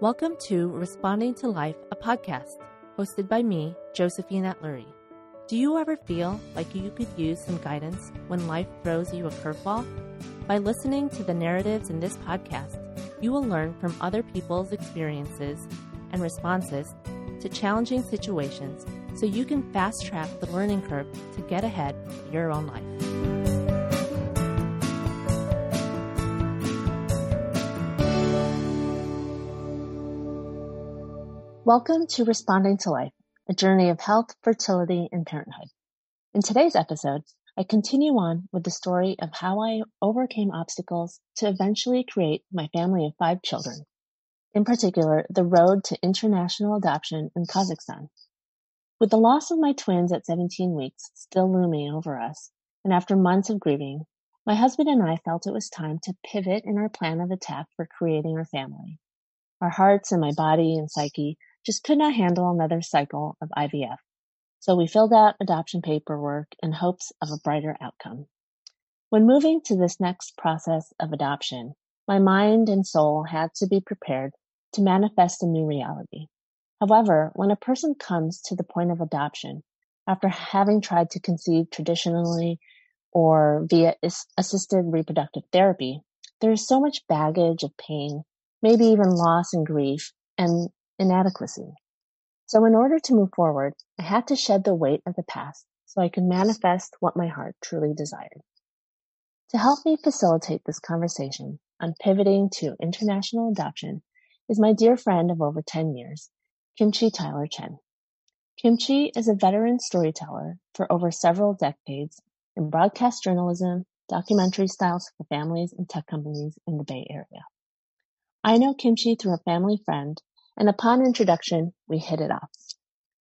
Welcome to Responding to Life, a podcast hosted by me, Josephine Atlury. Do you ever feel like you could use some guidance when life throws you a curveball? By listening to the narratives in this podcast, you will learn from other people's experiences and responses to challenging situations so you can fast track the learning curve to get ahead in your own life. Welcome to Responding to Life, a journey of health, fertility, and parenthood. In today's episode, I continue on with the story of how I overcame obstacles to eventually create my family of five children. In particular, the road to international adoption in Kazakhstan. With the loss of my twins at 17 weeks still looming over us, and after months of grieving, my husband and I felt it was time to pivot in our plan of attack for creating our family. Our hearts and my body and psyche just could not handle another cycle of IVF, so we filled out adoption paperwork in hopes of a brighter outcome. When moving to this next process of adoption, my mind and soul had to be prepared to manifest a new reality. However, when a person comes to the point of adoption, after having tried to conceive traditionally or via assisted reproductive therapy, there is so much baggage of pain, maybe even loss and grief, and inadequacy. So in order to move forward, I had to shed the weight of the past so I could manifest what my heart truly desired. To help me facilitate this conversation on pivoting to international adoption is my dear friend of over 10 years, Kimchi Tyler Chen. Kimchi is a veteran storyteller for over several decades in broadcast journalism, documentary styles for families and tech companies in the Bay Area. I know Kimchi through a family friend and upon introduction, we hit it off.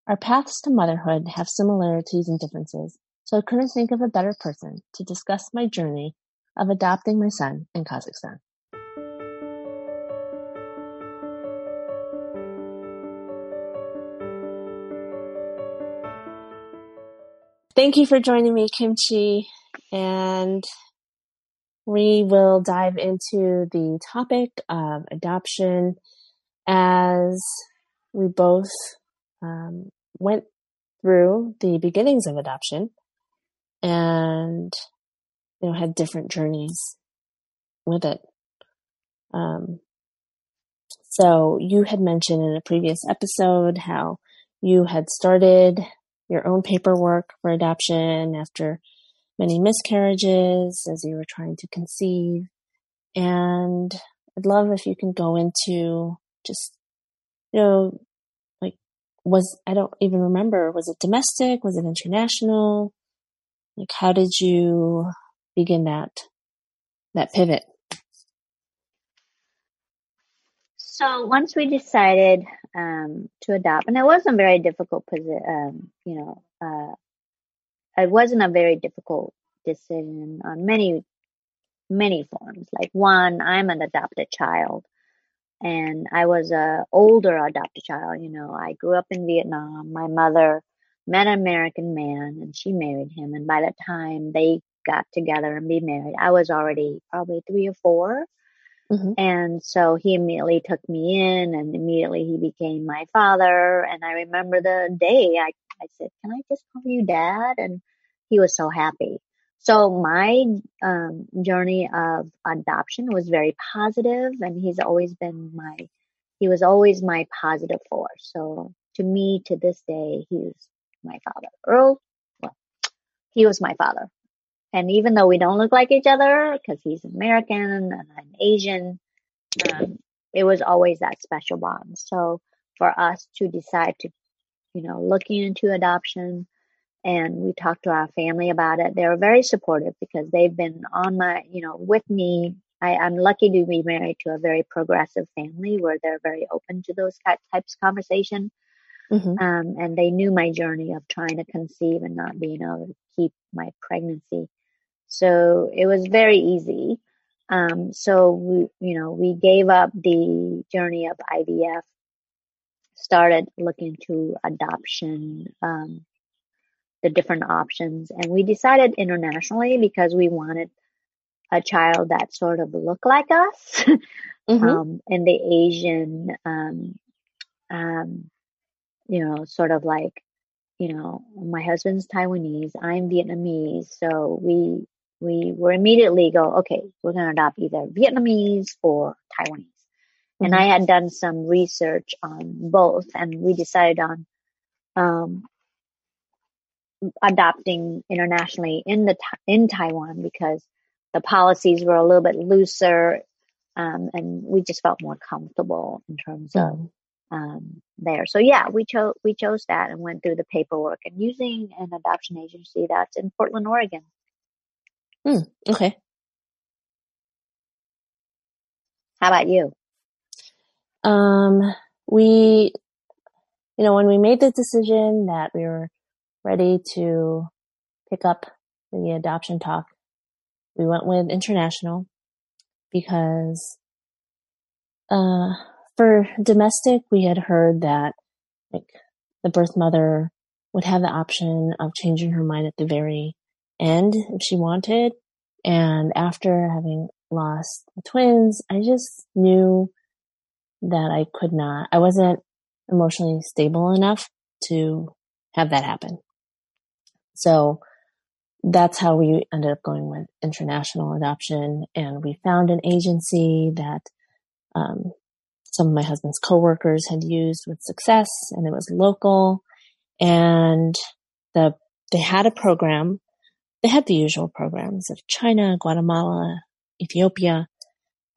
Our paths to motherhood have similarities and differences, so I couldn't think of a better person to discuss my journey of adopting my son in Kazakhstan. Thank you for joining me, Kimchi, and we will dive into the topic of adoption as we both um, went through the beginnings of adoption and you know had different journeys with it. Um, so you had mentioned in a previous episode how you had started your own paperwork for adoption after many miscarriages as you were trying to conceive. And I'd love if you can go into just, you know, like was, I don't even remember, was it domestic? Was it international? Like how did you begin that, that pivot? So once we decided um, to adopt, and it wasn't a very difficult um, you know, uh, it wasn't a very difficult decision on many, many forms. Like one, I'm an adopted child, and I was a older adopted child. You know, I grew up in Vietnam. My mother met an American man, and she married him. And by the time they got together and be married, I was already probably three or 4 mm-hmm. And so he immediately took me in, and immediately he became my father. And I remember the day I, I said, "Can I just call you dad?" And he was so happy. So my um, journey of adoption was very positive, and he's always been my, he was always my positive force. So to me, to this day, he's my father. Earl, well, he was my father. And even though we don't look like each other, because he's American and I'm Asian, um, it was always that special bond. So for us to decide to, you know, looking into adoption, and we talked to our family about it. They were very supportive because they've been on my, you know, with me. I, am lucky to be married to a very progressive family where they're very open to those types of conversation. Mm-hmm. Um, and they knew my journey of trying to conceive and not being able to keep my pregnancy. So it was very easy. Um, so we, you know, we gave up the journey of IVF, started looking to adoption, um, the different options. And we decided internationally because we wanted a child that sort of looked like us. mm-hmm. um, in the Asian, um, um, you know, sort of like, you know, my husband's Taiwanese, I'm Vietnamese, so we we were immediately go, okay, we're going to adopt either Vietnamese or Taiwanese. Mm-hmm. And I had done some research on both, and we decided on um, adopting internationally in the in Taiwan because the policies were a little bit looser, um, and we just felt more comfortable in terms of mm-hmm. um, there. So yeah, we chose we chose that and went through the paperwork and using an adoption agency that's in Portland, Oregon. Hmm. Okay. How about you? Um, we, you know, when we made the decision that we were ready to pick up the adoption talk, we went with international because, uh, for domestic, we had heard that like the birth mother would have the option of changing her mind at the very end if she wanted. And after having lost the twins, I just knew that I could not, I wasn't emotionally stable enough to have that happen. So that's how we ended up going with international adoption. And we found an agency that um, some of my husband's coworkers had used with success, and it was local. And the they had a program. They had the usual programs of China, Guatemala, Ethiopia,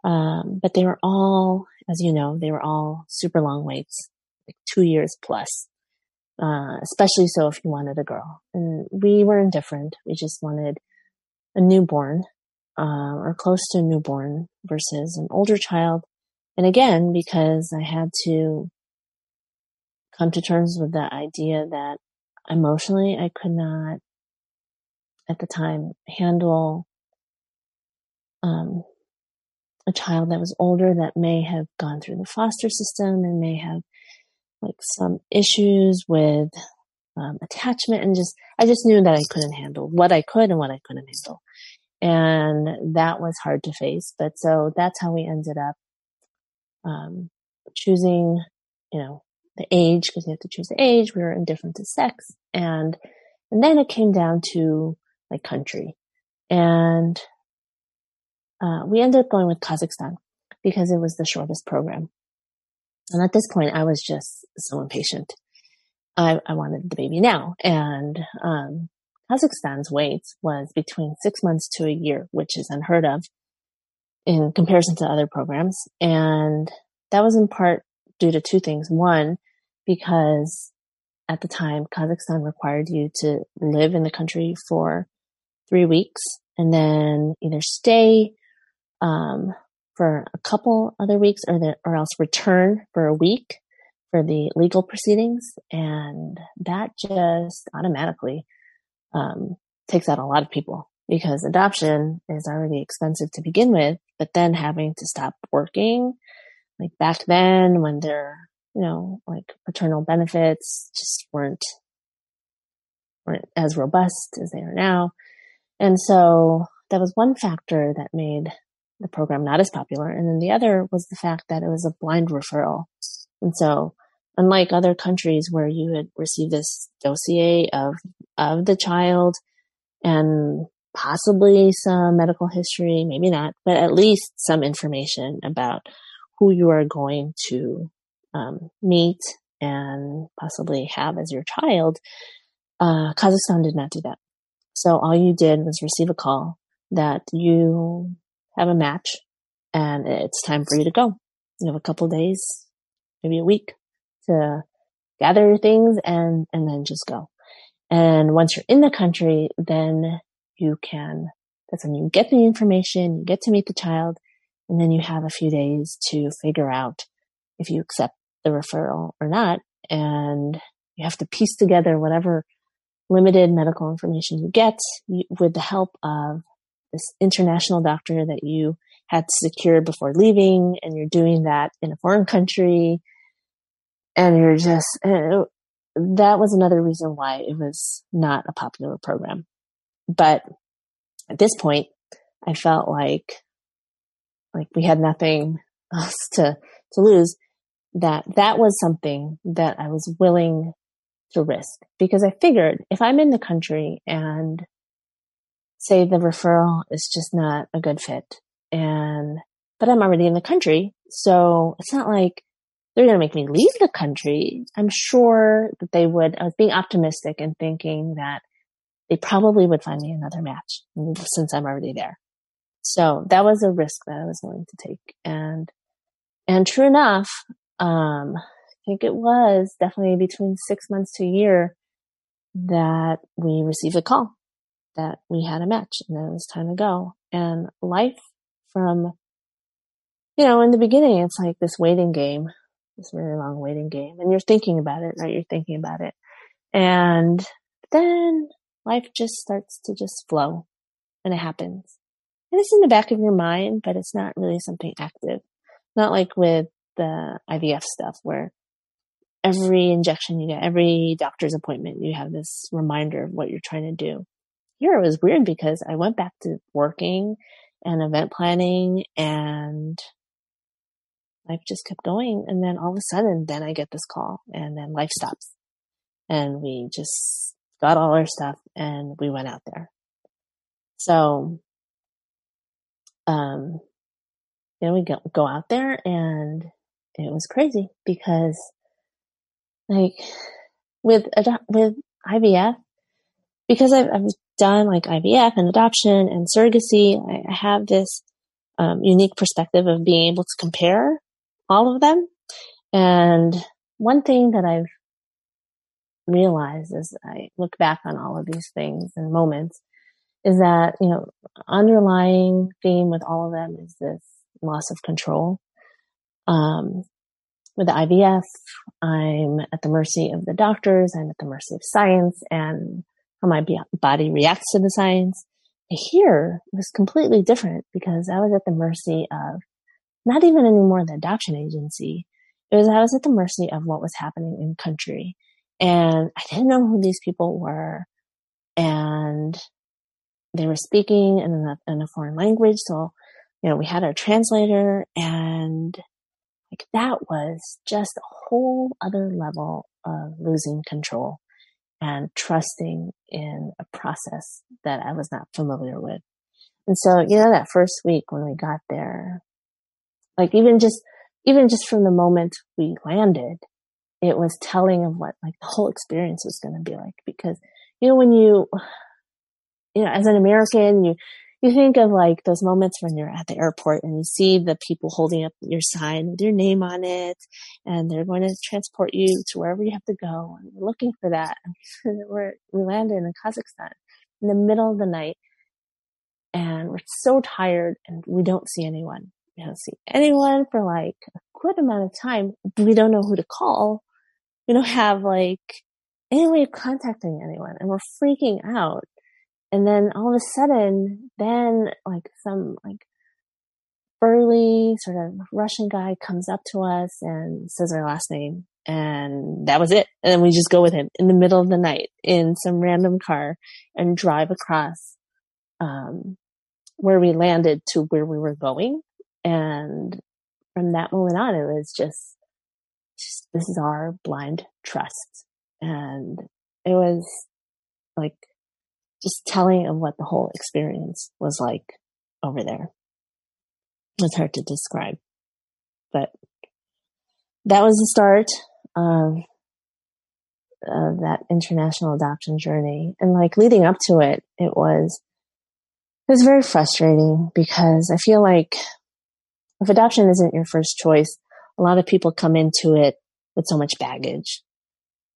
um, but they were all, as you know, they were all super long waits, like two years plus uh, especially so if you wanted a girl. And we were indifferent. We just wanted a newborn, uh, or close to a newborn versus an older child. And again, because I had to come to terms with the idea that emotionally I could not at the time handle um, a child that was older that may have gone through the foster system and may have like some issues with um, attachment and just I just knew that I couldn't handle what I could and what I couldn't handle. And that was hard to face. But so that's how we ended up um, choosing, you know, the age because you have to choose the age. We were indifferent to sex, and and then it came down to like country, and uh, we ended up going with Kazakhstan because it was the shortest program. And at this point, I was just so impatient. I, I wanted the baby now. And um, Kazakhstan's wait was between six months to a year, which is unheard of in comparison to other programs. And that was in part due to two things. One, because at the time, Kazakhstan required you to live in the country for three weeks and then either stay um, for a couple other weeks or the, or else return for a week for the legal proceedings. And that just automatically, um, takes out a lot of people because adoption is already expensive to begin with, but then having to stop working, like back then when there, you know, like paternal benefits just weren't, weren't as robust as they are now. And so that was one factor that made the program not as popular. And then the other was the fact that it was a blind referral. And so unlike other countries where you would receive this dossier of, of the child and possibly some medical history, maybe not, but at least some information about who you are going to um, meet and possibly have as your child, uh, Kazakhstan did not do that. So all you did was receive a call that you have a match and it's time for you to go. You have a couple days, maybe a week to gather your things and, and then just go. And once you're in the country, then you can, that's when you get the information, you get to meet the child, and then you have a few days to figure out if you accept the referral or not. And you have to piece together whatever limited medical information you get with the help of this international doctor that you had secured before leaving and you're doing that in a foreign country and you're just it, that was another reason why it was not a popular program. But at this point i felt like like we had nothing else to, to lose, that that was something that I was willing to risk. Because I figured if I'm in the country and say the referral is just not a good fit and, but I'm already in the country. So it's not like they're going to make me leave the country. I'm sure that they would, I was being optimistic and thinking that they probably would find me another match since I'm already there. So that was a risk that I was willing to take. And, and true enough, um, I think it was definitely between six months to a year that we received a call that we had a match and then it was time to go. And life from, you know, in the beginning, it's like this waiting game, this really long waiting game. And you're thinking about it, right? You're thinking about it. And then life just starts to just flow and it happens. And it's in the back of your mind, but it's not really something active. Not like with the IVF stuff where every injection you get, every doctor's appointment, you have this reminder of what you're trying to do. Here it was weird because I went back to working and event planning and life just kept going. And then all of a sudden, then I get this call and then life stops and we just got all our stuff and we went out there. So, um, know, we go, go out there and it was crazy because like with, with IVF, because I've, I've done like IVF and adoption and surrogacy, I, have this um, unique perspective of being able to compare all of them. And one thing that I've realized as I look back on all of these things and moments is that, you know, underlying theme with all of them is this loss of control. Um, with the IVF, I'm at the mercy of the doctors. I'm at the mercy of science and how my body reacts to the science. Here was completely different because I was at the mercy of not even anymore the adoption agency. It was I was at the mercy of what was happening in country and I didn't know who these people were. And they were speaking in a, in a foreign language. So, you know, we had our translator and like that was just a whole other level of losing control and trusting in a process that I was not familiar with. And so, you know, that first week when we got there, like even just, even just from the moment we landed, it was telling of what like the whole experience was going to be like because you know when you you know as an american you you think of like those moments when you're at the airport and you see the people holding up your sign with your name on it and they're going to transport you to wherever you have to go and we're looking for that. We're, we landed in kazakhstan in the middle of the night and we're so tired and we don't see anyone. We don't see anyone for like a good amount of time. We don't know who to call. We don't have like any way of contacting anyone and we're freaking out. And then all of a sudden, then like some like burly sort of Russian guy comes up to us and says our last name. And that was it. And then we just go with him in the middle of the night in some random car and drive across, um, where we landed to where we were going. And from that moment on, it was just this is our blind trust. And it was like just telling of what the whole experience was like over there. It's hard to describe, but that was the start of, of that international adoption journey. And like leading up to it, it was, it was very frustrating because I feel like if adoption isn't your first choice, a lot of people come into it with so much baggage.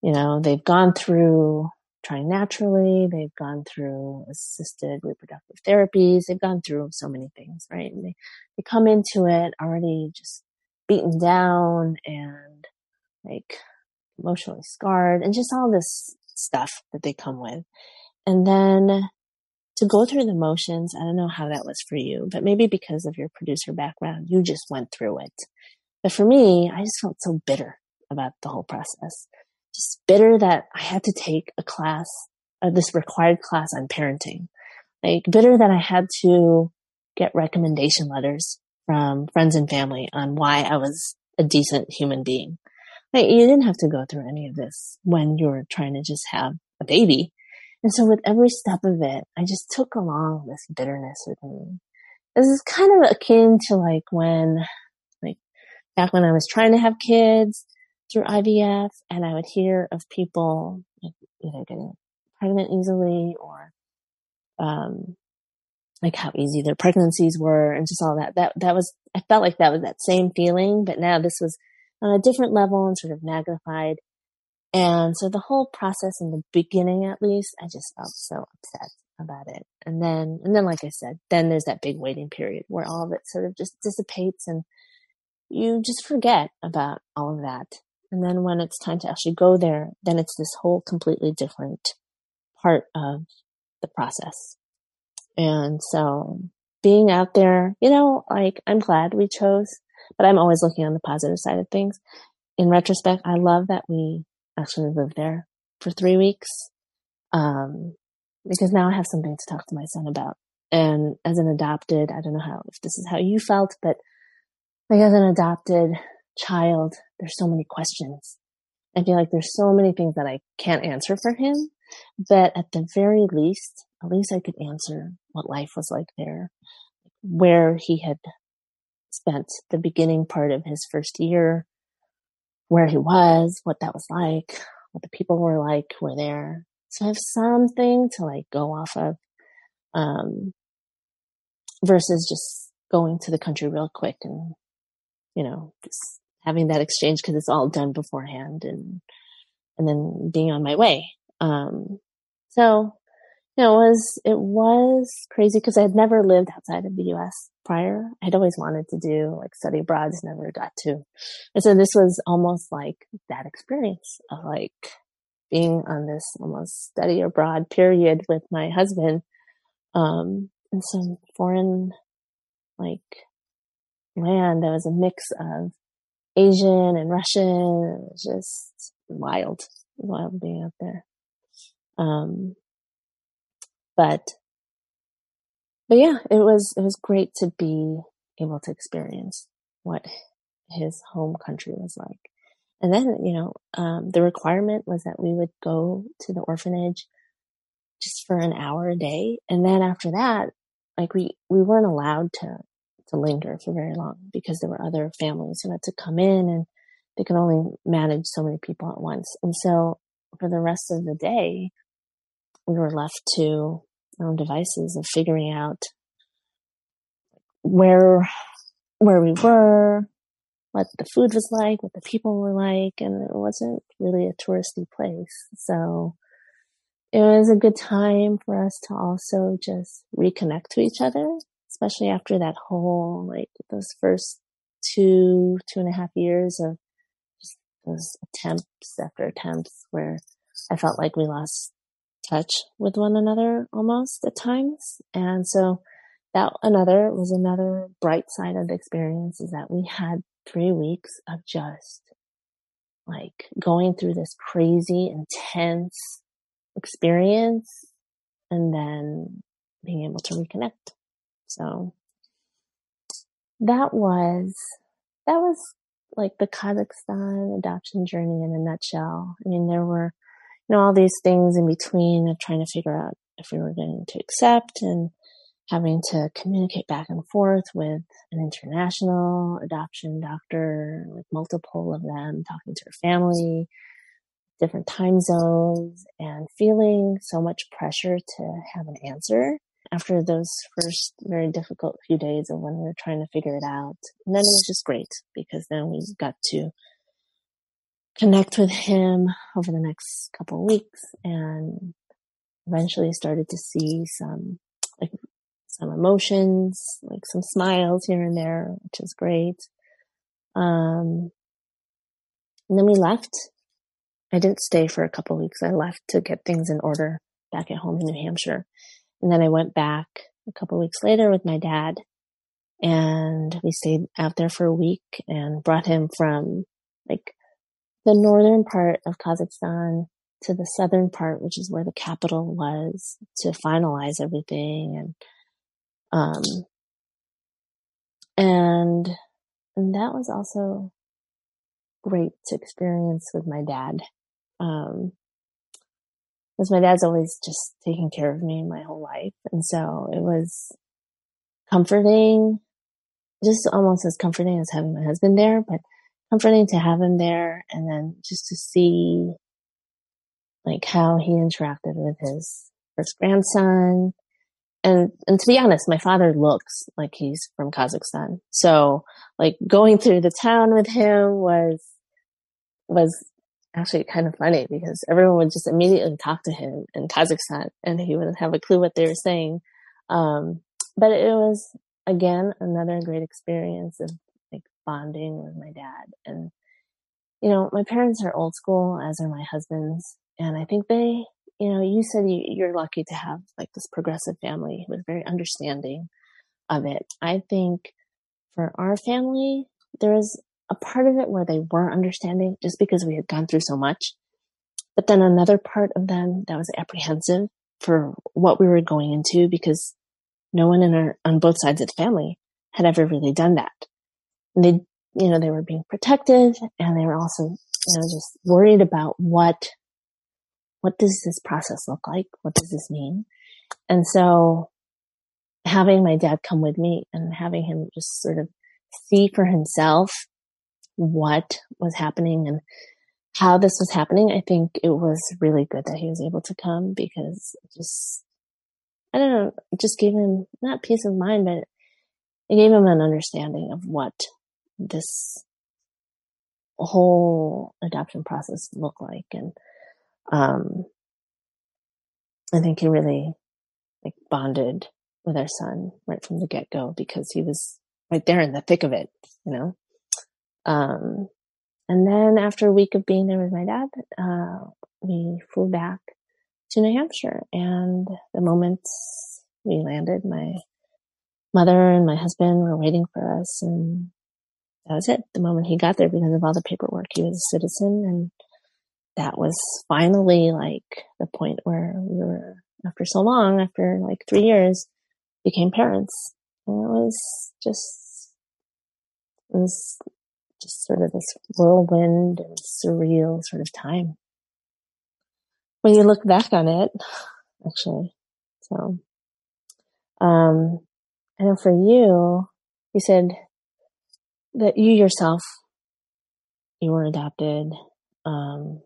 You know, they've gone through trying naturally, they've gone through assisted reproductive therapies, they've gone through so many things, right? And they, they come into it already just beaten down and like emotionally scarred and just all this stuff that they come with. And then to go through the motions, I don't know how that was for you, but maybe because of your producer background, you just went through it. But for me, I just felt so bitter about the whole process. Just bitter that I had to take a class, uh, this required class on parenting. Like bitter that I had to get recommendation letters from friends and family on why I was a decent human being. Like, you didn't have to go through any of this when you were trying to just have a baby. And so with every step of it, I just took along this bitterness with me. This is kind of akin to like when, like back when I was trying to have kids through IVF and I would hear of people either getting pregnant easily or, um, like how easy their pregnancies were and just all that. That, that was, I felt like that was that same feeling, but now this was on a different level and sort of magnified. And so the whole process in the beginning, at least, I just felt so upset about it. And then, and then, like I said, then there's that big waiting period where all of it sort of just dissipates and you just forget about all of that. And then when it's time to actually go there, then it's this whole completely different part of the process. And so being out there, you know, like I'm glad we chose, but I'm always looking on the positive side of things. In retrospect, I love that we actually lived there for three weeks. Um, because now I have something to talk to my son about. And as an adopted, I don't know how, if this is how you felt, but like as an adopted child, there's so many questions. I feel like there's so many things that I can't answer for him, but at the very least, at least I could answer what life was like there, where he had spent the beginning part of his first year, where he was, what that was like, what the people were like were there. So I have something to like go off of, um, versus just going to the country real quick and, you know, just having that exchange because it's all done beforehand and, and then being on my way. Um, so you know, it was, it was crazy because I had never lived outside of the US prior. I'd always wanted to do like study abroad, just never got to. And so this was almost like that experience of like being on this almost study abroad period with my husband, um, in some foreign like land that was a mix of Asian and Russian. It was just wild, wild being out there. Um, but, but yeah, it was, it was great to be able to experience what his home country was like. And then, you know, um, the requirement was that we would go to the orphanage just for an hour a day. And then after that, like we, we weren't allowed to, to linger for very long because there were other families who had to come in and they could only manage so many people at once. And so for the rest of the day, we were left to our own devices of figuring out where where we were, what the food was like, what the people were like, and it wasn't really a touristy place. So it was a good time for us to also just reconnect to each other, especially after that whole, like those first two, two and a half years of just those attempts after attempts where I felt like we lost touch with one another almost at times. And so that another was another bright side of the experience is that we had three weeks of just like going through this crazy, intense experience and then being able to reconnect. So that was, that was like the Kazakhstan adoption journey in a nutshell. I mean, there were you know, all these things in between of trying to figure out if we were going to accept and having to communicate back and forth with an international adoption doctor, like multiple of them, talking to her family, different time zones, and feeling so much pressure to have an answer after those first very difficult few days of when we were trying to figure it out. And then it was just great because then we got to connect with him over the next couple of weeks and eventually started to see some like some emotions, like some smiles here and there, which is great. Um, and then we left. I didn't stay for a couple weeks. I left to get things in order back at home in New Hampshire. And then I went back a couple weeks later with my dad and we stayed out there for a week and brought him from like the northern part of Kazakhstan to the southern part, which is where the capital was, to finalize everything and um and that was also great to experience with my dad. Um, because my dad's always just taken care of me my whole life. And so it was comforting, just almost as comforting as having my husband there, but comforting to have him there and then just to see like how he interacted with his first grandson. And, and to be honest, my father looks like he's from Kazakhstan. So like going through the town with him was, was actually kind of funny because everyone would just immediately talk to him in Kazakhstan and he wouldn't have a clue what they were saying. Um, but it was again another great experience of like bonding with my dad. And, you know, my parents are old school, as are my husband's. And I think they, you know, you said you, you're lucky to have like this progressive family who was very understanding of it. I think for our family, there was a part of it where they were understanding just because we had gone through so much. But then another part of them that was apprehensive for what we were going into because no one in our, on both sides of the family had ever really done that. And they, you know, they were being protective and they were also, you know, just worried about what, what does this process look like? What does this mean? And so having my dad come with me and having him just sort of see for himself what was happening and how this was happening, I think it was really good that he was able to come because just, I don't know, just gave him not peace of mind, but it gave him an understanding of what this whole adoption process looked like. And, um, I think he really like bonded with our son right from the get go because he was right there in the thick of it, you know? Um, and then after a week of being there with my dad, uh, we flew back to New Hampshire. And the moment we landed, my mother and my husband were waiting for us. And that was it. The moment he got there, because of all the paperwork, he was a citizen. And that was finally like the point where we were, after so long, after like three years, became parents. And it was just, it was just sort of this whirlwind and surreal sort of time. When you look back on it, actually. So, um, I know for you, you said that you yourself, you were adopted. Um,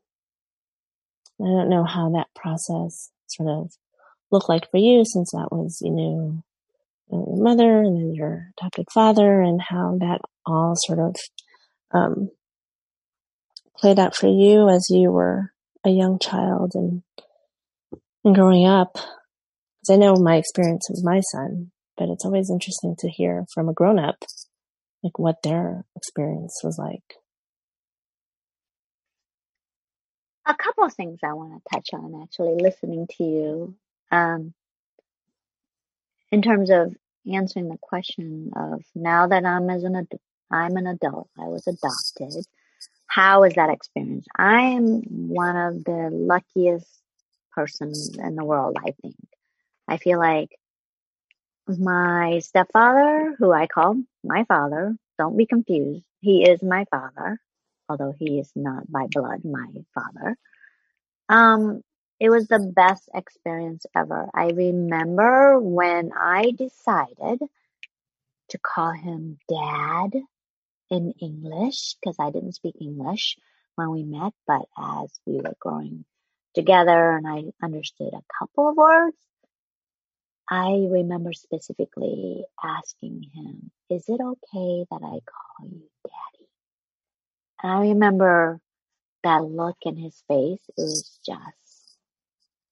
I don't know how that process sort of looked like for you since that was, you knew your mother and then your adopted father and how that all sort of um, played out for you as you were a young child and, and growing up? Because I know my experience with my son, but it's always interesting to hear from a grown up, like what their experience was like. A couple of things I want to touch on actually listening to you. Um, in terms of answering the question of now that I'm as an adult, I'm an adult. I was adopted. How is that experience? I am one of the luckiest persons in the world, I think. I feel like my stepfather, who I call my father, don't be confused. He is my father, although he is not by blood my father. Um, it was the best experience ever. I remember when I decided to call him dad in English because I didn't speak English when we met, but as we were growing together and I understood a couple of words, I remember specifically asking him, Is it okay that I call you daddy? And I remember that look in his face. It was just,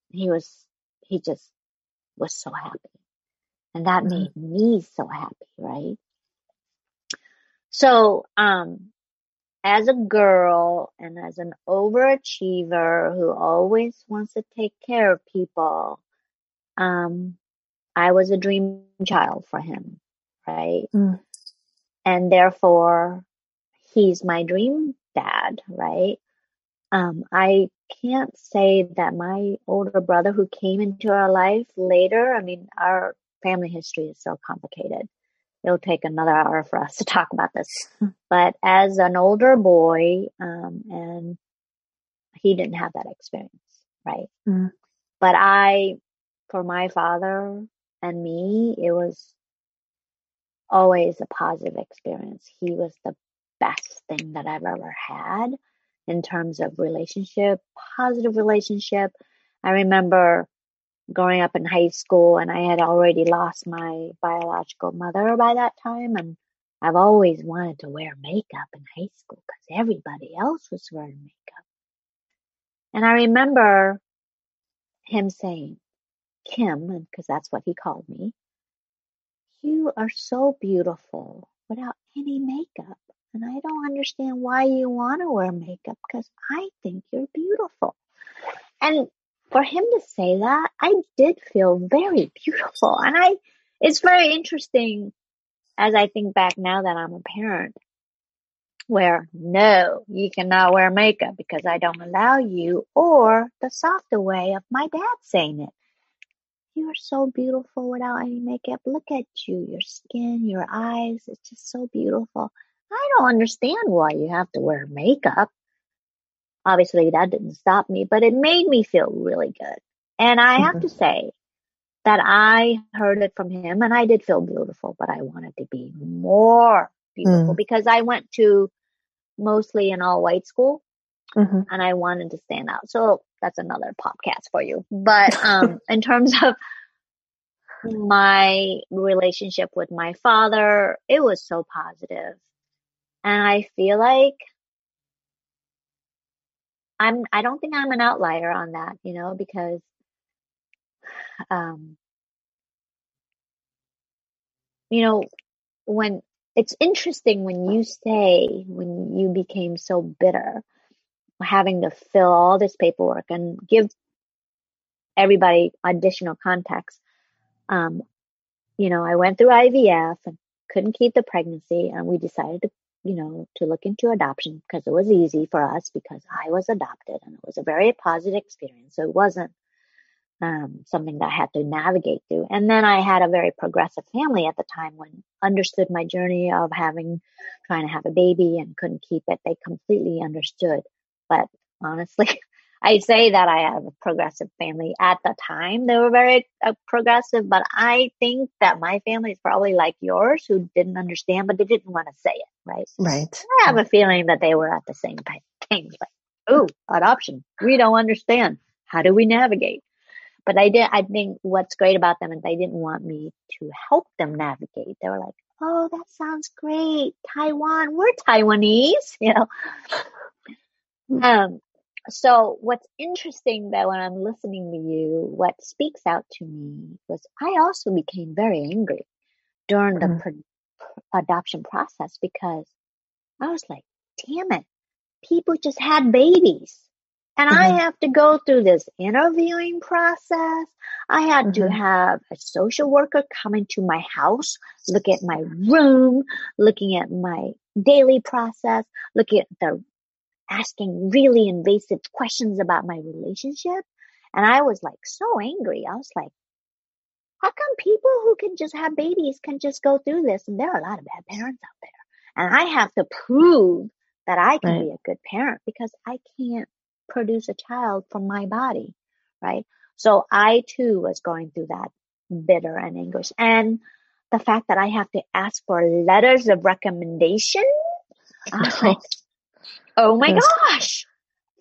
he was, he just was so happy. And that mm-hmm. made me so happy, right? So, um, as a girl and as an overachiever who always wants to take care of people, um, I was a dream child for him, right? Mm. And therefore, he's my dream dad, right? Um, I can't say that my older brother who came into our life later, I mean, our family history is so complicated. It'll take another hour for us to talk about this. but as an older boy, um, and he didn't have that experience, right? Mm. But I, for my father and me, it was always a positive experience. He was the best thing that I've ever had in terms of relationship, positive relationship. I remember growing up in high school and I had already lost my biological mother by that time and I've always wanted to wear makeup in high school because everybody else was wearing makeup. And I remember him saying, Kim, because that's what he called me, you are so beautiful without any makeup. And I don't understand why you want to wear makeup because I think you're beautiful. And for him to say that, I did feel very beautiful. And I, it's very interesting as I think back now that I'm a parent where no, you cannot wear makeup because I don't allow you or the softer way of my dad saying it. You are so beautiful without any makeup. Look at you, your skin, your eyes. It's just so beautiful. I don't understand why you have to wear makeup. Obviously, that didn't stop me, but it made me feel really good. And I have to mm-hmm. say that I heard it from him and I did feel beautiful, but I wanted to be more beautiful mm. because I went to mostly an all white school mm-hmm. and I wanted to stand out. So that's another podcast for you. But, um, in terms of my relationship with my father, it was so positive. And I feel like I'm, I don't think I'm an outlier on that, you know, because, um, you know, when it's interesting when you say, when you became so bitter, having to fill all this paperwork and give everybody additional context. Um, you know, I went through IVF and couldn't keep the pregnancy and we decided to you know, to look into adoption because it was easy for us because I was adopted and it was a very positive experience. So it wasn't um, something that I had to navigate through. And then I had a very progressive family at the time when understood my journey of having, trying to have a baby and couldn't keep it. They completely understood. But honestly, I say that I have a progressive family. At the time, they were very uh, progressive, but I think that my family is probably like yours who didn't understand, but they didn't want to say it, right? Right. I have a feeling that they were at the same time. Like, oh, adoption. We don't understand. How do we navigate? But I did, I think what's great about them is they didn't want me to help them navigate. They were like, oh, that sounds great. Taiwan, we're Taiwanese, you know. Um, so what's interesting that when I'm listening to you, what speaks out to me was I also became very angry during the mm. Adoption process because I was like, damn it, people just had babies. And mm-hmm. I have to go through this interviewing process. I had mm-hmm. to have a social worker come into my house, look at my room, looking at my daily process, look at the asking really invasive questions about my relationship. And I was like so angry. I was like, how come people who can just have babies can just go through this? And there are a lot of bad parents out there. And I have to prove that I can right. be a good parent because I can't produce a child from my body. Right. So I too was going through that bitter and anguish. And the fact that I have to ask for letters of recommendation, I was like, oh my gosh,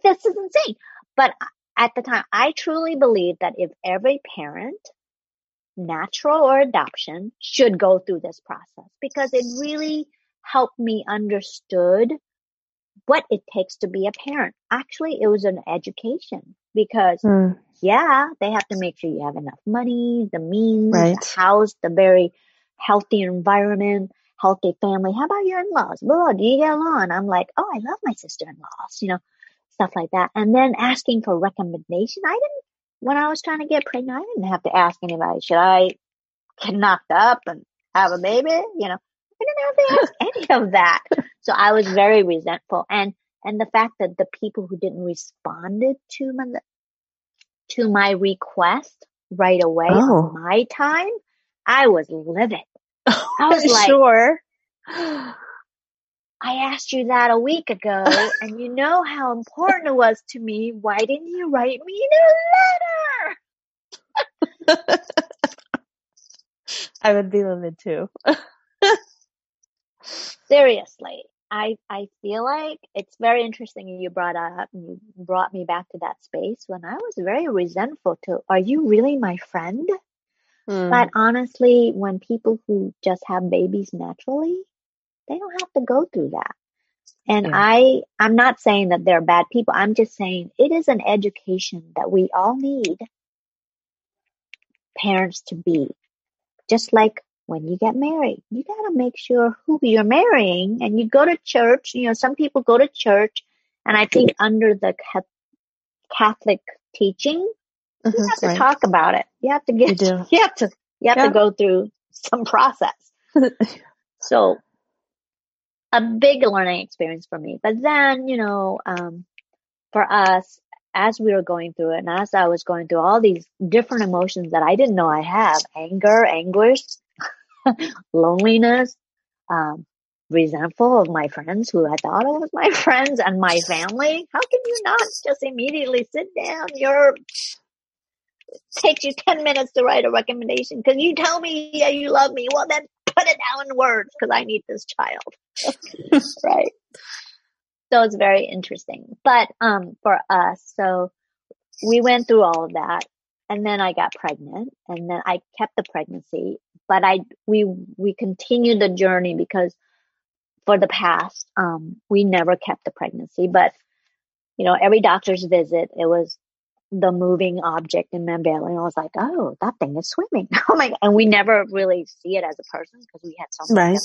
this is insane. But at the time, I truly believe that if every parent, natural or adoption, should go through this process because it really helped me understood what it takes to be a parent. Actually, it was an education because mm. yeah, they have to make sure you have enough money, the means, right. the house, the very healthy environment healthy family. How about your in-laws? Blah, do you get along? I'm like, oh, I love my sister-in-laws, you know, stuff like that. And then asking for recommendation. I didn't, when I was trying to get pregnant, I didn't have to ask anybody, should I get knocked up and have a baby? You know, I didn't have to ask any of that. So I was very resentful. And, and the fact that the people who didn't responded to my, to my request right away oh. my time, I was livid I was like, sure. I asked you that a week ago, and you know how important it was to me. Why didn't you write me a letter? I would be livid too. Seriously, I I feel like it's very interesting you brought up you brought me back to that space when I was very resentful to are you really my friend? Hmm. But honestly, when people who just have babies naturally, they don't have to go through that. And Yeah. I I'm not saying that they're bad people. I'm just saying it is an education that we all need parents to be. Just like when you get married, you got to make sure who you're marrying and you go to church. You know, some people go to church and I think under the Catholic teaching, you Mhm, have to talk about it. You have to get, You you have to, you have Yeah. to go through some process. So a big learning experience for me. But then, you know, um, for us, as we were going through it, and as I was going through all these different emotions that I didn't know I have anger, anguish, loneliness, um, resentful of my friends who I thought was my friends and my family. How can you not just immediately sit down? You're takes you 10 minutes to write a recommendation because you tell me yeah, you love me. Well, then put it down in words because I need this child. right. So it's very interesting. But um, for us, so we went through all of that and then I got pregnant and then I kept the pregnancy, but I, we, we continued the journey because for the past, um, we never kept the pregnancy, but you know, every doctor's visit, it was the moving object in my belly. And I was like, oh, that thing is swimming. Oh my God. And we never really see it as a person because we had something Right.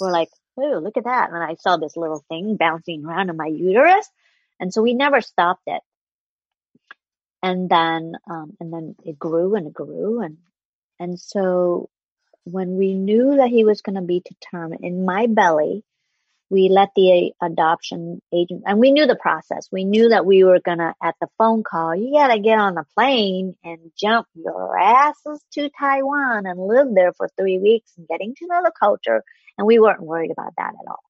We're like, oh, look at that. And I saw this little thing bouncing around in my uterus. And so we never stopped it. And then, um, and then it grew and it grew. And, and so when we knew that he was going to be to term in my belly, we let the adoption agent, and we knew the process. We knew that we were gonna, at the phone call, you gotta get on the plane and jump your asses to Taiwan and live there for three weeks and getting to know the culture. And we weren't worried about that at all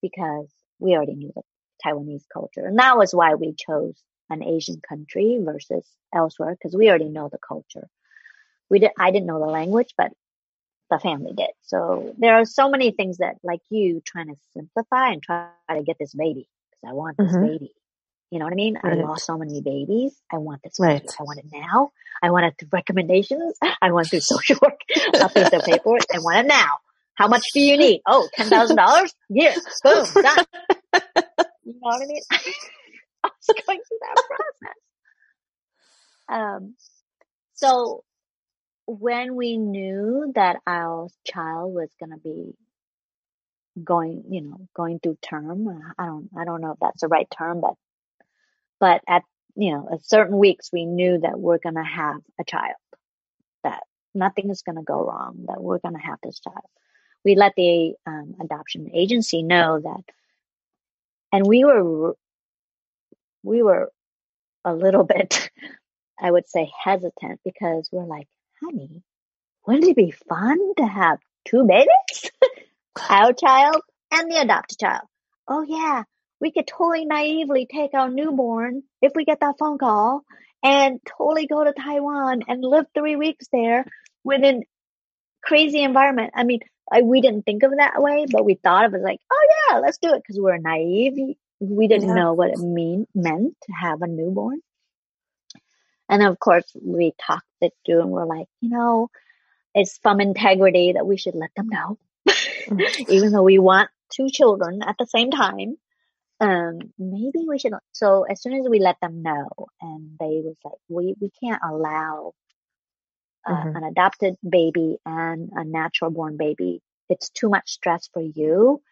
because we already knew the Taiwanese culture. And that was why we chose an Asian country versus elsewhere because we already know the culture. We did, I didn't know the language, but the family did. So there are so many things that, like you, trying to simplify and try to get this baby because I want this Mhm. baby. You know what I mean? I lost so many babies. I want this Right. baby. I want it now. I want it through recommendations. I want it through social work. I'll pay the paperwork. I want it now. How much do you need? Oh, ten thousand dollars? Here, boom, done. You know what I mean? I was going through that process. Um, so when we knew that our child was going to be going, you know, going through term, uh, I don't, I don't know if that's the right term, but, but at, you know, at certain weeks, we knew that we're going to have a child, that nothing is going to go wrong, that we're going to have this child. We let the um, adoption agency know that, and we were, we were a little bit, I would say hesitant because we're like, honey, wouldn't it be fun to have two babies? our child and the adopted child. Oh yeah, we could totally naively take our newborn if we get that phone call and totally go to Taiwan and live three weeks there within crazy environment. I mean, I, we didn't think of it that way, but we thought of it like, oh yeah, let's do it because we're naive. We didn't Yeah. know what it mean meant to have a newborn. And of course, we talked it through and we're like, you know, it's from integrity that we should let them know. Even though we want two children at the same time, um, maybe we should. So as soon as we let them know, and they was like, we we can't allow uh, Mhm. an adopted baby and a natural born baby. It's too much stress for you.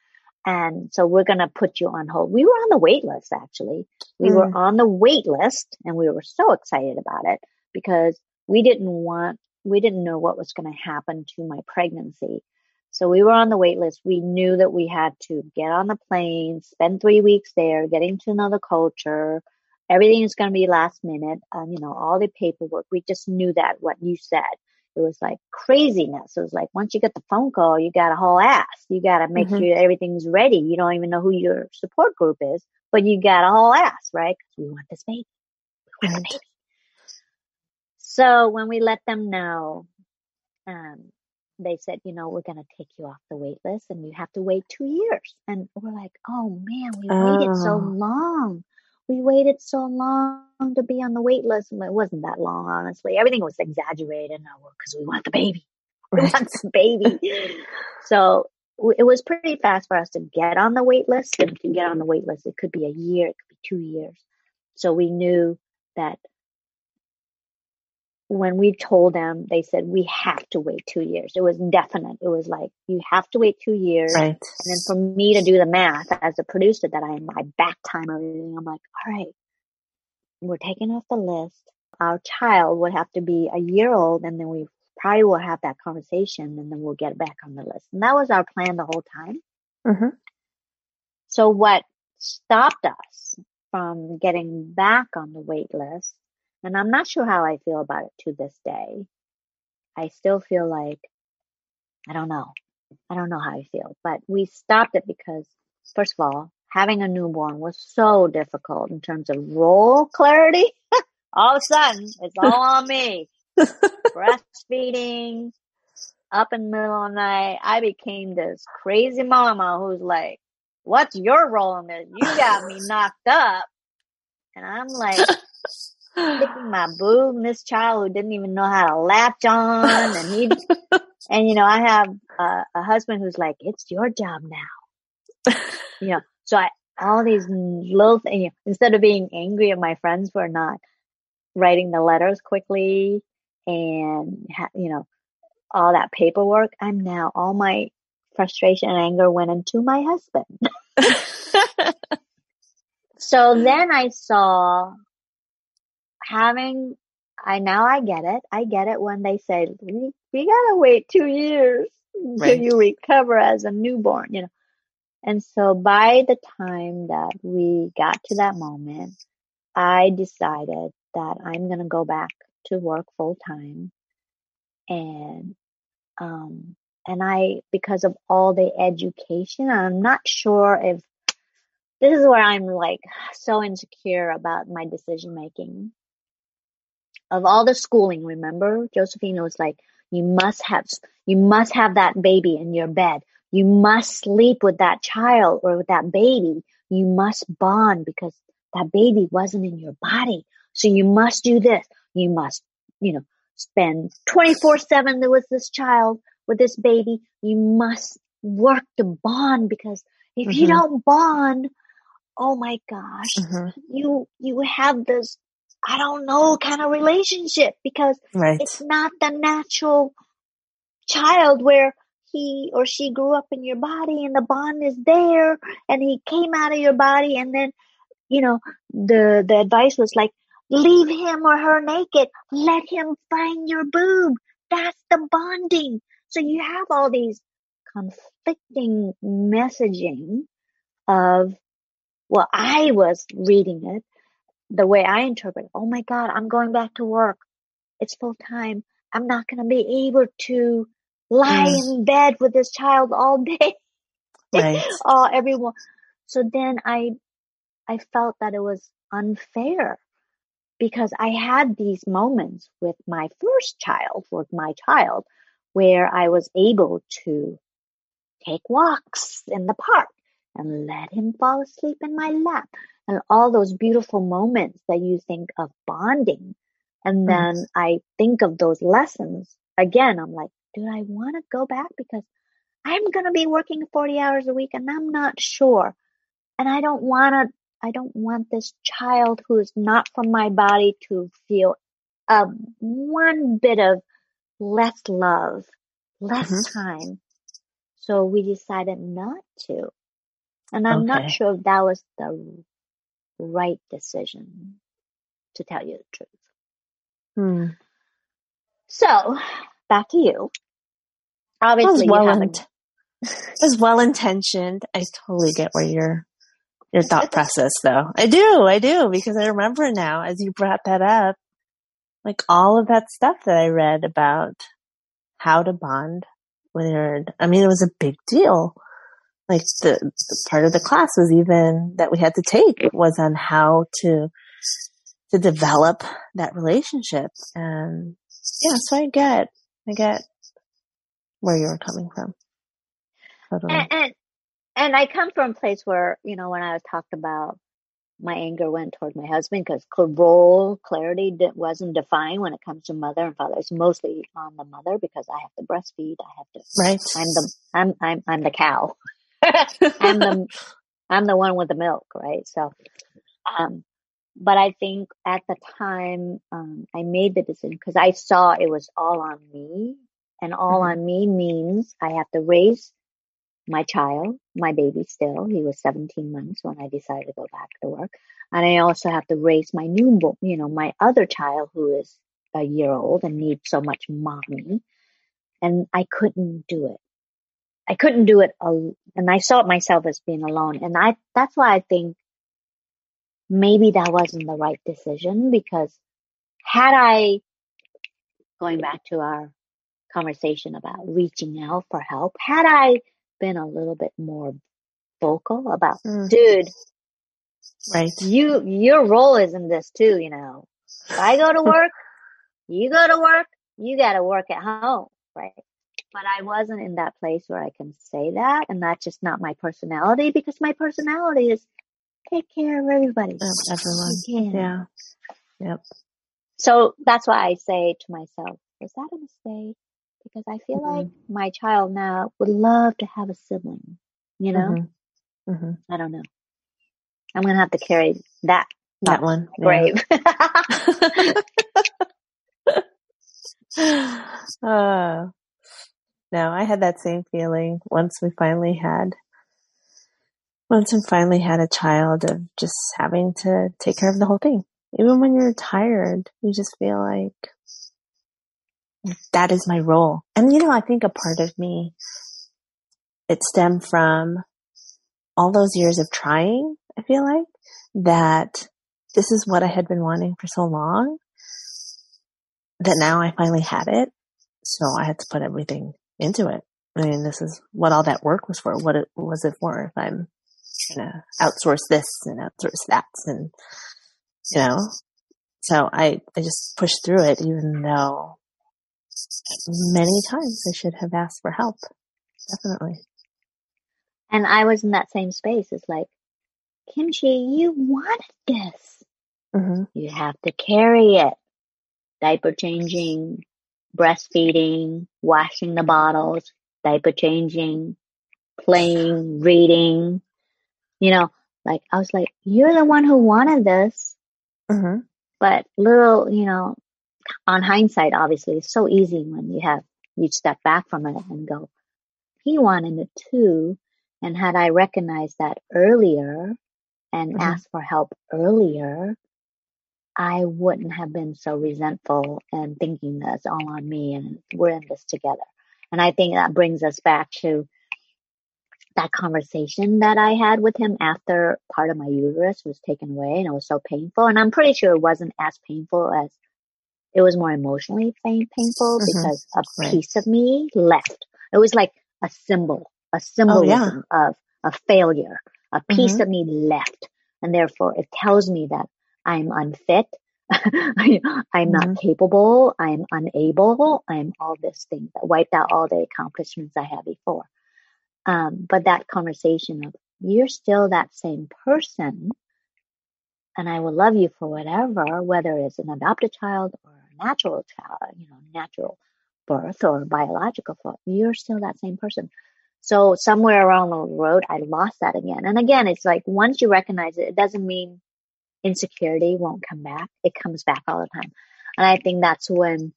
And so we're going to put you on hold. We were on the wait list, actually. We were Mm. on the wait list and we were so excited about it because we didn't want, we didn't know what was going to happen to my pregnancy. So we were on the wait list. We knew that we had to get on the plane, spend three weeks there, getting to know the culture. Everything is going to be last minute. Um, you know, all the paperwork. We just knew that what you said. It was like craziness. It was like once you get the phone call, you got a whole ass. You got to make mm-hmm. sure everything's ready. You don't even know who your support group is, but you got a whole ass, right? Because we want this baby. We want the baby. So when we let them know, um, they said, you know, we're going to take you off the wait list and you have to wait two years. And we're like, oh man, we oh. waited so oh. long. We waited so long to be on the wait list. And it wasn't that long, honestly. Everything was exaggerated because we want the baby. Right. We want the baby. so it was pretty fast for us to get on the wait list and to get on the wait list. It could be a year, it could be two years. So we knew that when we told them, they said we have to wait two years. It was definite. It was like you have to wait two years. Right. And then for me to do the math as a producer, that I am my back time everything. I'm like, all right, we're taking off the list. Our child would have to be a year old, and then we probably will have that conversation, and then we'll get back on the list. And that was our plan the whole time. Mm-hmm. So what stopped us from getting back on the wait list and I'm not sure how I feel about it to this day. I still feel like, I don't know. I don't know how I feel, but we stopped it because, first of all, having a newborn was so difficult in terms of role clarity. all of a sudden, it's all on me. Breastfeeding, up in the middle of the night. I became this crazy mama who's like, what's your role in this? You got me knocked up. And I'm like, sticking my boob in this child who didn't even know how to latch on and he and you know i have a, a husband who's like it's your job now. You know so i all these little things you know, instead of being angry at my friends for not writing the letters quickly and ha- you know all that paperwork i'm now all my frustration and anger went into my husband. So then i saw having I now I get it. I get it when they say we, we gotta wait two years until right. you recover as a newborn, you know. And so by the time that we got to that moment, I decided that I'm gonna go back to work full time. And um and I because of all the education, I'm not sure if this is where I'm like so insecure about my decision making of all the schooling, remember, Josephine was like, you must have, you must have that baby in your bed. You must sleep with that child or with that baby. You must bond because that baby wasn't in your body. So you must do this. You must, you know, spend 24 seven with this child, with this baby. You must work to bond because if mm-hmm. you don't bond, oh my gosh, mm-hmm. you, you have this I don't know kind of relationship because right. it's not the natural child where he or she grew up in your body and the bond is there and he came out of your body and then you know the the advice was like leave him or her naked. Let him find your boob. That's the bonding. So you have all these conflicting messaging of well i was reading it the way I interpret, oh my God, I'm going back to work. It's full time. I'm not going to be able to lie mm. in bed with this child all day. Right. oh, everyone. So then I, I felt that it was unfair because I had these moments with my first child, with my child, where I was able to take walks in the park and let him fall asleep in my lap and all those beautiful moments that you think of bonding. And mm-hmm. then mm. I think of those lessons again. I'm like, do I want to go back? Because I'm going to be working 40 hours a week and I'm not sure. And I don't want to, I don't want this child who is not from my body to feel a one bit of less love, less mm-hmm. time. So we decided not to. And I'm okay. not sure if that was the right decision, to tell you the truth. Hmm. So, back to you. Obviously, well you it was well intentioned. I totally get where your your thought process, though. I do, I do, because I remember now as you brought that up, like all of that stuff that I read about how to bond when you're, I mean, it was a big deal. Like the, the part of the class was even that we had to take was on how to, to develop that relationship. And yeah, so I get, I get where you're coming from. Totally. And, and, and I come from a place where, you know, when I was talked about my anger went toward my husband because role clarity wasn't defined when it comes to mother and father. It's mostly on the mother because I have to breastfeed. I have to. Right. I'm the I'm I'm I'm the cow. I'm the I'm the one with the milk, right? So, um, but I think at the time um, I made the decision because I saw it was all on me, and all mm-hmm. on me means I have to raise my child, my baby still. He was 17 months when I decided to go back to work. And I also have to raise my newborn, you know, my other child who is a year old and needs so much mommy. And I couldn't do it. I couldn't do it. Al- and I saw myself as being alone. And I, that's why I think maybe that wasn't the right decision because had I, going back to our conversation about reaching out for help, had I been a little bit more vocal about, mm. dude, right? You, your role is in this too, you know. If I go to work, you go to work, you got to work at home, right? But I wasn't in that place where I can say that, and that's just not my personality because my personality is take care of everybody. Of everyone. Yeah. Yep. So that's why I say to myself, was that a mistake? because I feel mm-hmm. like my child now would love to have a sibling, you know? Mm-hmm. Mm-hmm. I don't know. I'm going to have to carry that, that one grave. Yeah. uh, no, I had that same feeling once we finally had once we finally had a child of just having to take care of the whole thing. Even when you're tired, you just feel like that is my role. And you know, I think a part of me, it stemmed from all those years of trying, I feel like, that this is what I had been wanting for so long that now I finally had it. So I had to put everything into it. I mean, this is what all that work was for. What it, was it for if I'm going to outsource this and outsource that and, you know, so I, I just pushed through it even though many times I should have asked for help. Definitely. And I was in that same space. It's like, Kimchi, you wanted this. Mm-hmm. You have to carry it. Diaper changing, breastfeeding, washing the bottles, diaper changing, playing, reading. You know, like I was like, you're the one who wanted this. Mm-hmm. But little, you know, on hindsight, obviously, it's so easy when you have, you step back from it and go, he wanted it too. And had I recognized that earlier and mm-hmm. asked for help earlier, I wouldn't have been so resentful and thinking that it's all on me and we're in this together. And I think that brings us back to that conversation that I had with him after part of my uterus was taken away and it was so painful. And I'm pretty sure it wasn't as painful as it was more emotionally pain, painful mm-hmm. because a right. piece of me left. It was like a symbol, a symbolism oh, yeah. of a failure. A piece mm-hmm. of me left. And therefore it tells me that I'm unfit. I'm mm-hmm. not capable. I'm unable. I'm all this thing that wiped out all the accomplishments I had before. Um, but that conversation of you're still that same person and I will love you for whatever, whether it's an adopted child or a natural child, you know, natural birth or biological birth, you're still that same person. So somewhere around the road, I lost that again. And again, it's like once you recognize it, it doesn't mean insecurity won't come back. It comes back all the time. And I think that's when,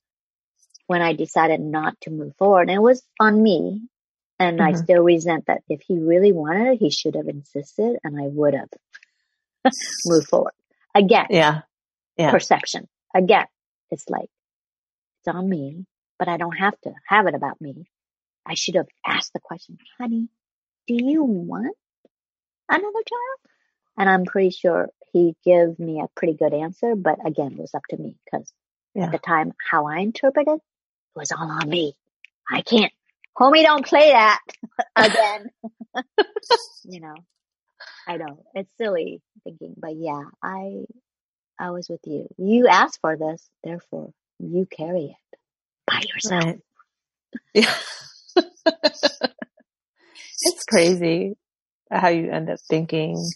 when I decided not to move forward. And it was on me. And mm-hmm. I still resent that if he really wanted it, he should have insisted and I would have moved forward. Again. Yeah. Yeah. Perception. Again, it's like, it's on me, but I don't have to have it about me. I should have asked the question, honey, do you want another child? And I'm pretty sure he gave me a pretty good answer, but again, it was up to me because yeah. at the time, how I interpreted it was all on me. I can't, homie, don't play that again. you know, I know it's silly thinking, but yeah, I, I was with you. You asked for this, therefore you carry it by yourself. Right. Yeah. it's crazy how you end up thinking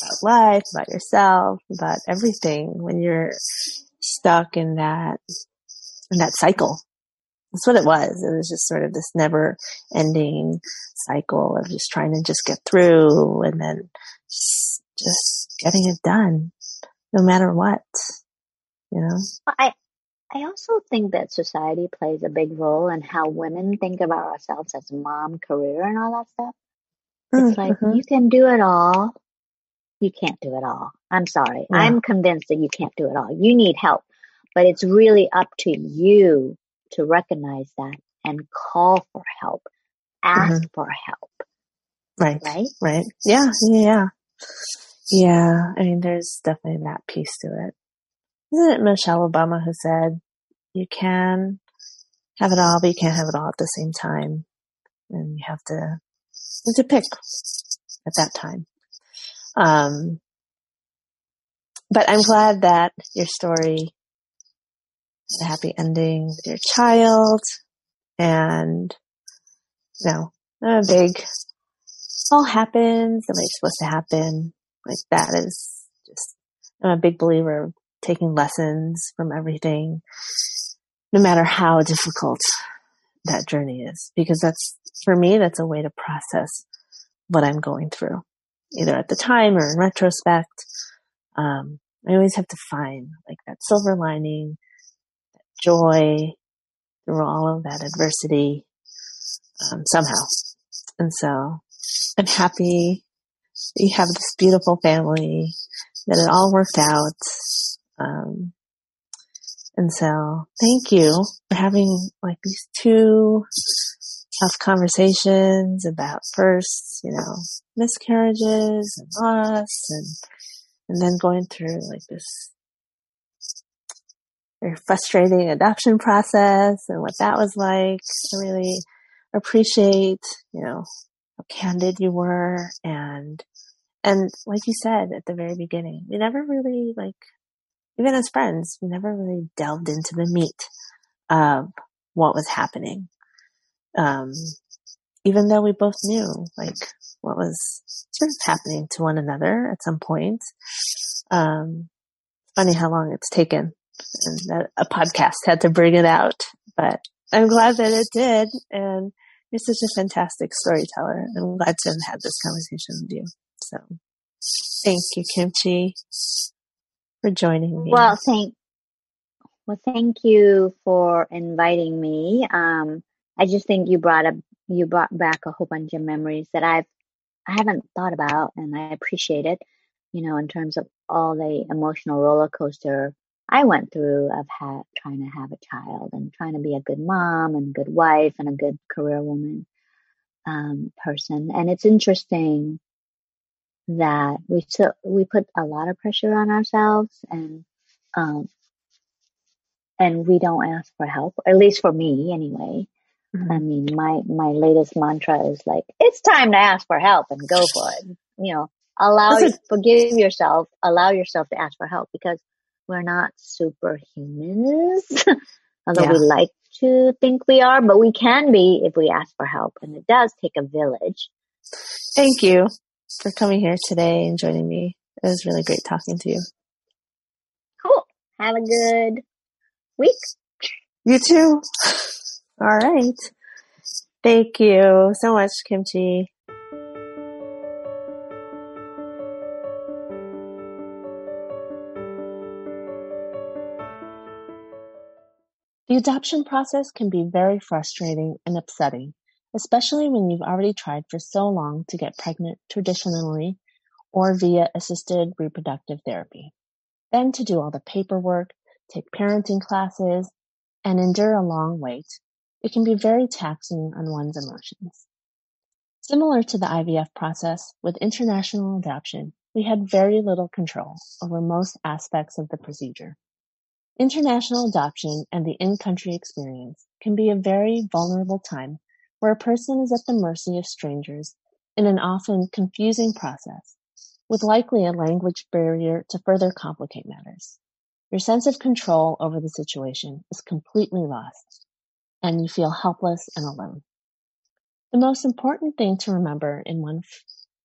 about life, about yourself, about everything when you're stuck in that, in that cycle. That's what it was. It was just sort of this never ending cycle of just trying to just get through and then just, just getting it done no matter what, you know? I, I also think that society plays a big role in how women think about ourselves as mom, career, and all that stuff. It's mm, mm-hmm. like, you can do it all. You can't do it all. I'm sorry. Yeah. I'm convinced that you can't do it all. You need help, but it's really up to you to recognize that and call for help, ask mm-hmm. for help. Right. Right. Right. Yeah. Yeah. Yeah. I mean, there's definitely that piece to it. Isn't it Michelle Obama who said, you can have it all, but you can't have it all at the same time. And you have to, have to pick at that time. Um, but I'm glad that your story had a happy ending with your child and, you know, a big, all happens the way it's supposed to happen. Like that is just, I'm a big believer of taking lessons from everything, no matter how difficult that journey is, because that's, for me, that's a way to process what I'm going through, either at the time or in retrospect. Um, I always have to find like that silver lining, that joy through all of that adversity, um, somehow. And so I'm happy you have this beautiful family, that it all worked out. Um, and so thank you for having like these two tough conversations about first, you know, miscarriages and loss and, and then going through like this very frustrating adoption process and what that was like. I really appreciate, you know, how candid you were and, and like you said at the very beginning, we never really like even as friends, we never really delved into the meat of what was happening. Um, even though we both knew like what was sort of happening to one another at some point. Um, funny how long it's taken and that a podcast had to bring it out, but I'm glad that it did. And you're such a fantastic storyteller. I'm glad to have had this conversation with you. So thank you, Kimchi for joining me. Well, thank well, thank you for inviting me. Um, I just think you brought up you brought back a whole bunch of memories that I've I haven't thought about, and I appreciate it. You know, in terms of all the emotional roller coaster I went through of ha- trying to have a child and trying to be a good mom and good wife and a good career woman um, person. And it's interesting that we still we put a lot of pressure on ourselves and um and we don't ask for help at least for me anyway mm-hmm. i mean my my latest mantra is like it's time to ask for help and go for it you know allow you, forgive yourself allow yourself to ask for help because we're not superhumans although yeah. we like to think we are but we can be if we ask for help and it does take a village thank you for coming here today and joining me. It was really great talking to you. Cool. Have a good week. You too. All right. Thank you so much, Kimchi. The adoption process can be very frustrating and upsetting especially when you've already tried for so long to get pregnant traditionally or via assisted reproductive therapy. Then to do all the paperwork, take parenting classes, and endure a long wait, it can be very taxing on one's emotions. Similar to the IVF process, with international adoption, we had very little control over most aspects of the procedure. International adoption and the in-country experience can be a very vulnerable time where a person is at the mercy of strangers in an often confusing process, with likely a language barrier to further complicate matters. Your sense of control over the situation is completely lost, and you feel helpless and alone. The most important thing to remember in one,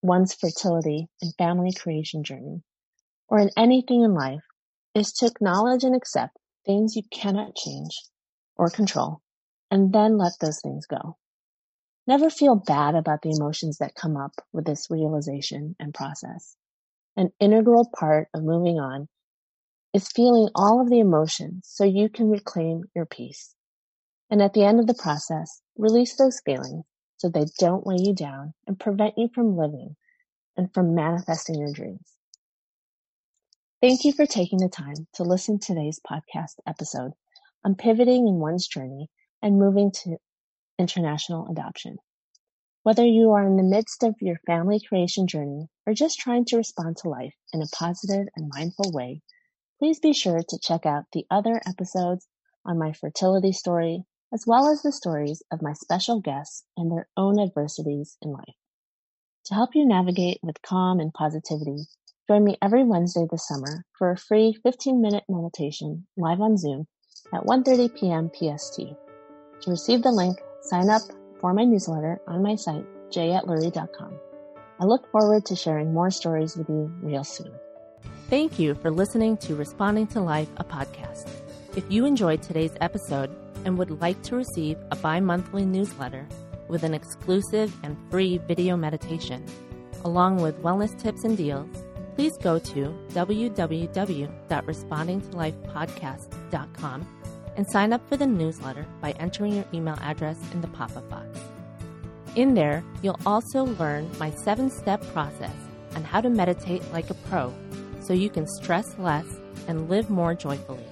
one's fertility and family creation journey, or in anything in life, is to acknowledge and accept things you cannot change or control, and then let those things go. Never feel bad about the emotions that come up with this realization and process. An integral part of moving on is feeling all of the emotions so you can reclaim your peace. And at the end of the process, release those feelings so they don't weigh you down and prevent you from living and from manifesting your dreams. Thank you for taking the time to listen to today's podcast episode on pivoting in one's journey and moving to international adoption. Whether you are in the midst of your family creation journey or just trying to respond to life in a positive and mindful way, please be sure to check out the other episodes on my fertility story, as well as the stories of my special guests and their own adversities in life. To help you navigate with calm and positivity, Join me every Wednesday this summer for a free 15-minute meditation live on Zoom at 1.30 p.m. PST. To receive the link, sign up for my newsletter on my site, jatlurie.com. I look forward to sharing more stories with you real soon. Thank you for listening to Responding to Life, a podcast. If you enjoyed today's episode and would like to receive a bi-monthly newsletter with an exclusive and free video meditation, along with wellness tips and deals, please go to www.respondingtolifepodcast.com and sign up for the newsletter by entering your email address in the pop up box. In there, you'll also learn my seven step process on how to meditate like a pro so you can stress less and live more joyfully.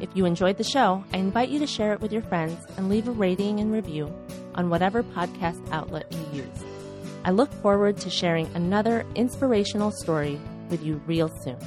If you enjoyed the show, I invite you to share it with your friends and leave a rating and review on whatever podcast outlet you use. I look forward to sharing another inspirational story with you real soon.